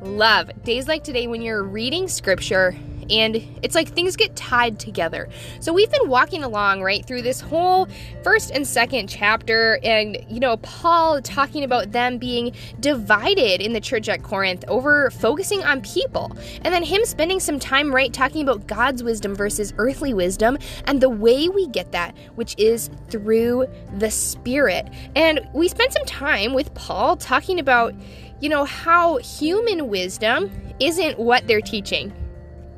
love. Days like today when you're reading scripture and it's like things get tied together. So we've been walking along right through this whole first and second chapter, and you know, Paul talking about them being divided in the church at Corinth over focusing on people, and then him spending some time right talking about God's wisdom versus earthly wisdom, and the way we get that, which is through the Spirit. And we spent some time with Paul talking about, you know, how human wisdom isn't what they're teaching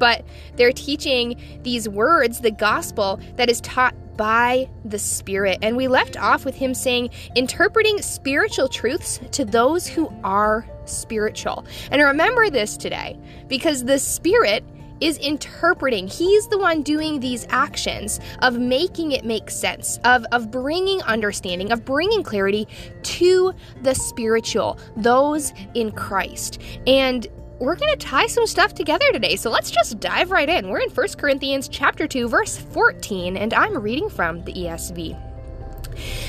but they're teaching these words, the gospel that is taught by the Spirit. And we left off with him saying, interpreting spiritual truths to those who are spiritual. And remember this today, because the Spirit is interpreting. He's the one doing these actions of making it make sense, of, of bringing understanding, of bringing clarity to the spiritual, those in Christ. And we're going to tie some stuff together today. So let's just dive right in. We're in 1 Corinthians chapter 2 verse 14 and I'm reading from the ESV.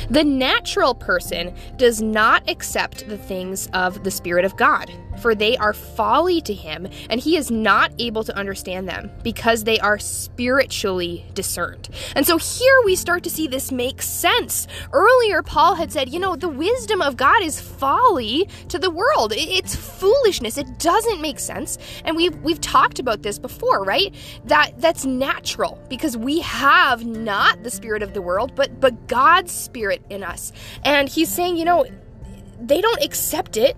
The natural person does not accept the things of the Spirit of God, for they are folly to him, and he is not able to understand them because they are spiritually discerned. And so here we start to see this make sense. Earlier, Paul had said, you know, the wisdom of God is folly to the world. It's foolishness. It doesn't make sense. And we've we've talked about this before, right? That that's natural because we have not the spirit of the world, but but God's spirit in us. And he's saying, you know, they don't accept it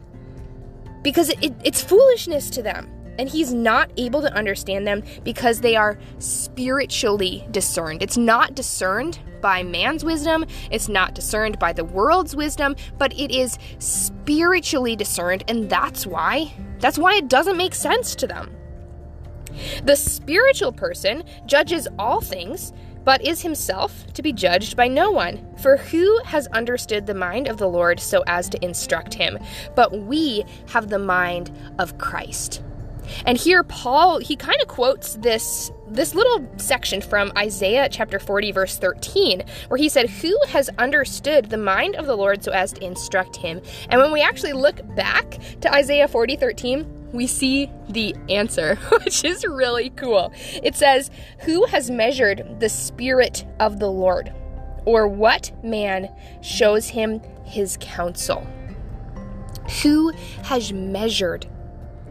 because it, it's foolishness to them. And he's not able to understand them because they are spiritually discerned. It's not discerned by man's wisdom, it's not discerned by the world's wisdom, but it is spiritually discerned, and that's why that's why it doesn't make sense to them. The spiritual person judges all things but is himself to be judged by no one. For who has understood the mind of the Lord so as to instruct him? But we have the mind of Christ. And here Paul he kind of quotes this this little section from Isaiah chapter 40 verse 13 where he said who has understood the mind of the Lord so as to instruct him. And when we actually look back to Isaiah 40 13 we see the answer, which is really cool. It says, Who has measured the Spirit of the Lord? Or what man shows him his counsel? Who has measured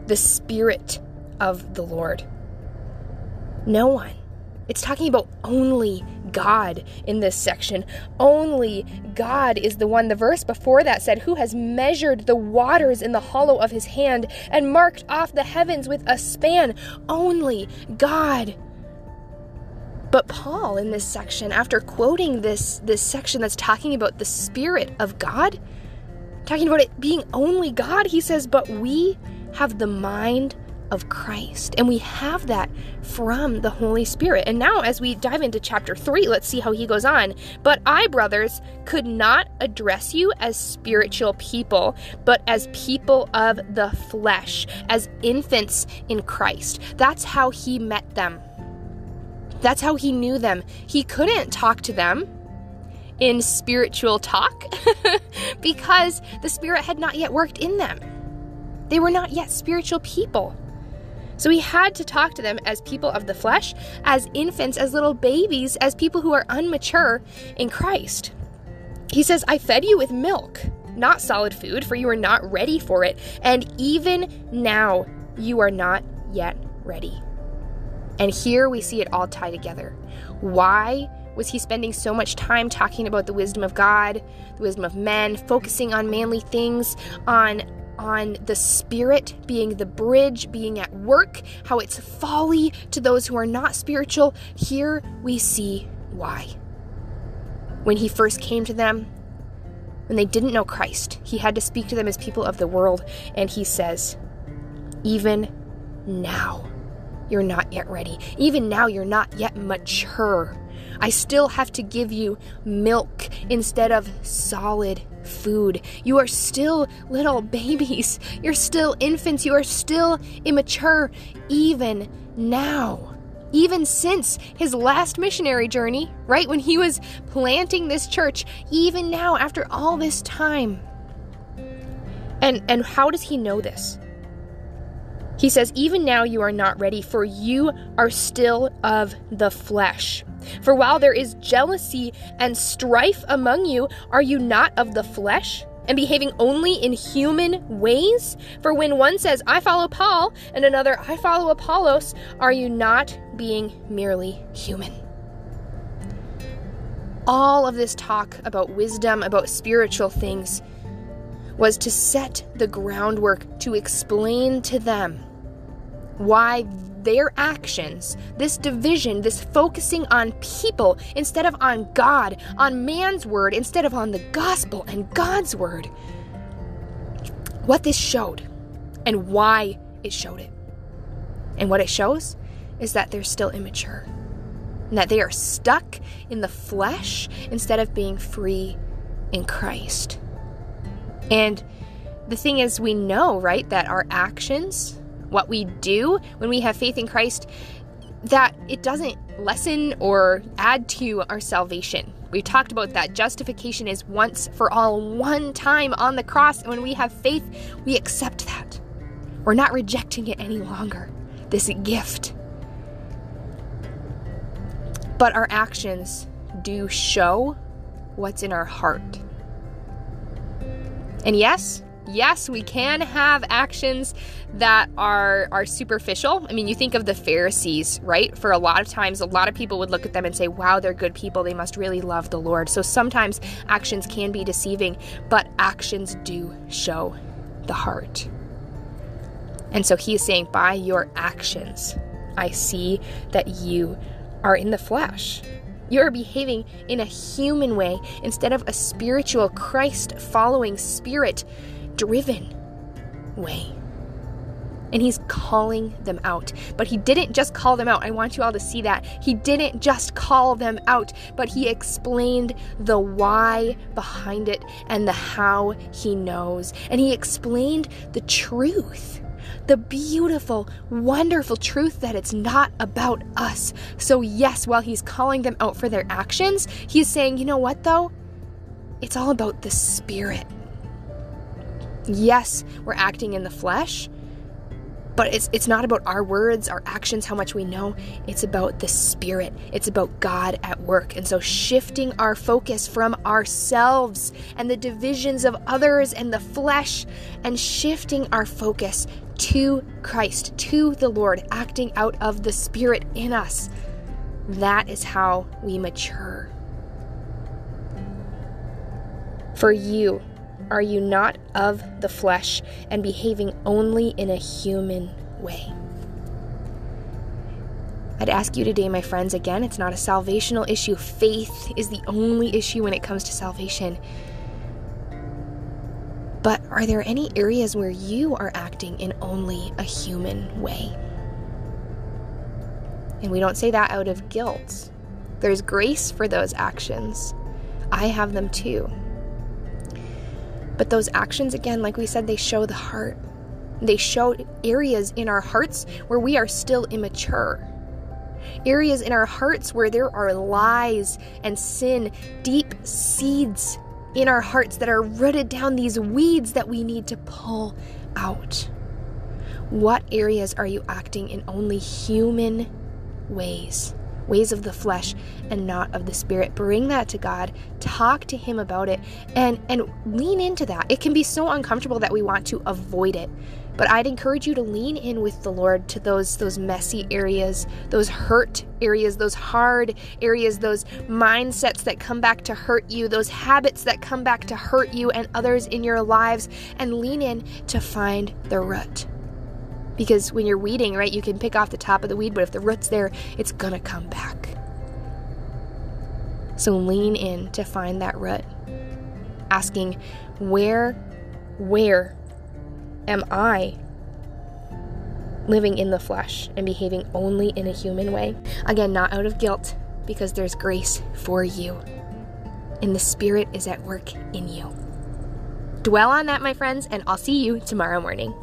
the Spirit of the Lord? No one. It's talking about only God in this section. Only God is the one. The verse before that said, Who has measured the waters in the hollow of his hand and marked off the heavens with a span? Only God. But Paul in this section, after quoting this, this section that's talking about the Spirit of God, talking about it being only God, he says, But we have the mind of Christ. And we have that from the Holy Spirit. And now, as we dive into chapter 3, let's see how he goes on. But I, brothers, could not address you as spiritual people, but as people of the flesh, as infants in Christ. That's how he met them. That's how he knew them. He couldn't talk to them in spiritual talk because the Spirit had not yet worked in them. They were not yet spiritual people. So he had to talk to them as people of the flesh, as infants, as little babies, as people who are unmature in Christ. He says, I fed you with milk, not solid food, for you are not ready for it. And even now, you are not yet ready. And here we see it all tie together. Why was he spending so much time talking about the wisdom of God, the wisdom of men, focusing on manly things, on on the Spirit being the bridge, being at work, how it's folly to those who are not spiritual, here we see why. When he first came to them, when they didn't know Christ, he had to speak to them as people of the world, and he says, Even now, you're not yet ready. Even now, you're not yet mature. I still have to give you milk instead of solid food. You are still little babies. You're still infants. You are still immature, even now. Even since his last missionary journey, right? When he was planting this church, even now, after all this time. And, and how does he know this? He says, Even now you are not ready, for you are still of the flesh. For while there is jealousy and strife among you, are you not of the flesh? And behaving only in human ways? For when one says, I follow Paul, and another, I follow Apollos, are you not being merely human? All of this talk about wisdom, about spiritual things, was to set the groundwork to explain to them why their actions, this division, this focusing on people instead of on God, on man's word instead of on the gospel and God's word, what this showed and why it showed it. And what it shows is that they're still immature, and that they are stuck in the flesh instead of being free in Christ. And the thing is, we know, right, that our actions, what we do when we have faith in Christ, that it doesn't lessen or add to our salvation. We've talked about that. Justification is once for all, one time on the cross. And when we have faith, we accept that. We're not rejecting it any longer, this gift. But our actions do show what's in our heart. And yes, yes, we can have actions that are are superficial. I mean, you think of the Pharisees, right? For a lot of times, a lot of people would look at them and say, "Wow, they're good people. They must really love the Lord." So sometimes actions can be deceiving, but actions do show the heart. And so he is saying, "By your actions, I see that you are in the flesh." You're behaving in a human way instead of a spiritual, Christ following, spirit driven way. And he's calling them out. But he didn't just call them out. I want you all to see that. He didn't just call them out, but he explained the why behind it and the how he knows. And he explained the truth the beautiful, wonderful truth that it's not about us. So, yes, while he's calling them out for their actions, he's saying, you know what, though? It's all about the spirit. Yes, we're acting in the flesh, but it's it's not about our words, our actions, how much we know. It's about the spirit. It's about God at work. And so shifting our focus from ourselves and the divisions of others and the flesh and shifting our focus to Christ, to the Lord, acting out of the spirit in us. That is how we mature. For you, are you not of the flesh and behaving only in a human way? I'd ask you today, my friends, again, it's not a salvational issue. Faith is the only issue when it comes to salvation. But are there any areas where you are acting in only a human way? And we don't say that out of guilt. There's grace for those actions. I have them too. But those actions, again, like we said, they show the heart. They show areas in our hearts where we are still immature. Areas in our hearts where there are lies and sin, deep seeds in our hearts that are rooted down these weeds that we need to pull out. What areas are you acting in only human ways? Ways of the flesh and not of the spirit. Bring that to God. Talk to him about it and and lean into that. It can be so uncomfortable that we want to avoid it. But I'd encourage you to lean in with the Lord to those those messy areas, those hurt areas, those hard areas, those mindsets that come back to hurt you, those habits that come back to hurt you and others in your lives and lean in to find the root. Because when you're weeding, right, you can pick off the top of the weed, but if the root's there, it's gonna come back. So lean in to find that root. Asking, where, where am I living in the flesh and behaving only in a human way. Again, not out of guilt, because there's grace for you. And the Spirit is at work in you. Dwell on that, my friends, and I'll see you tomorrow morning.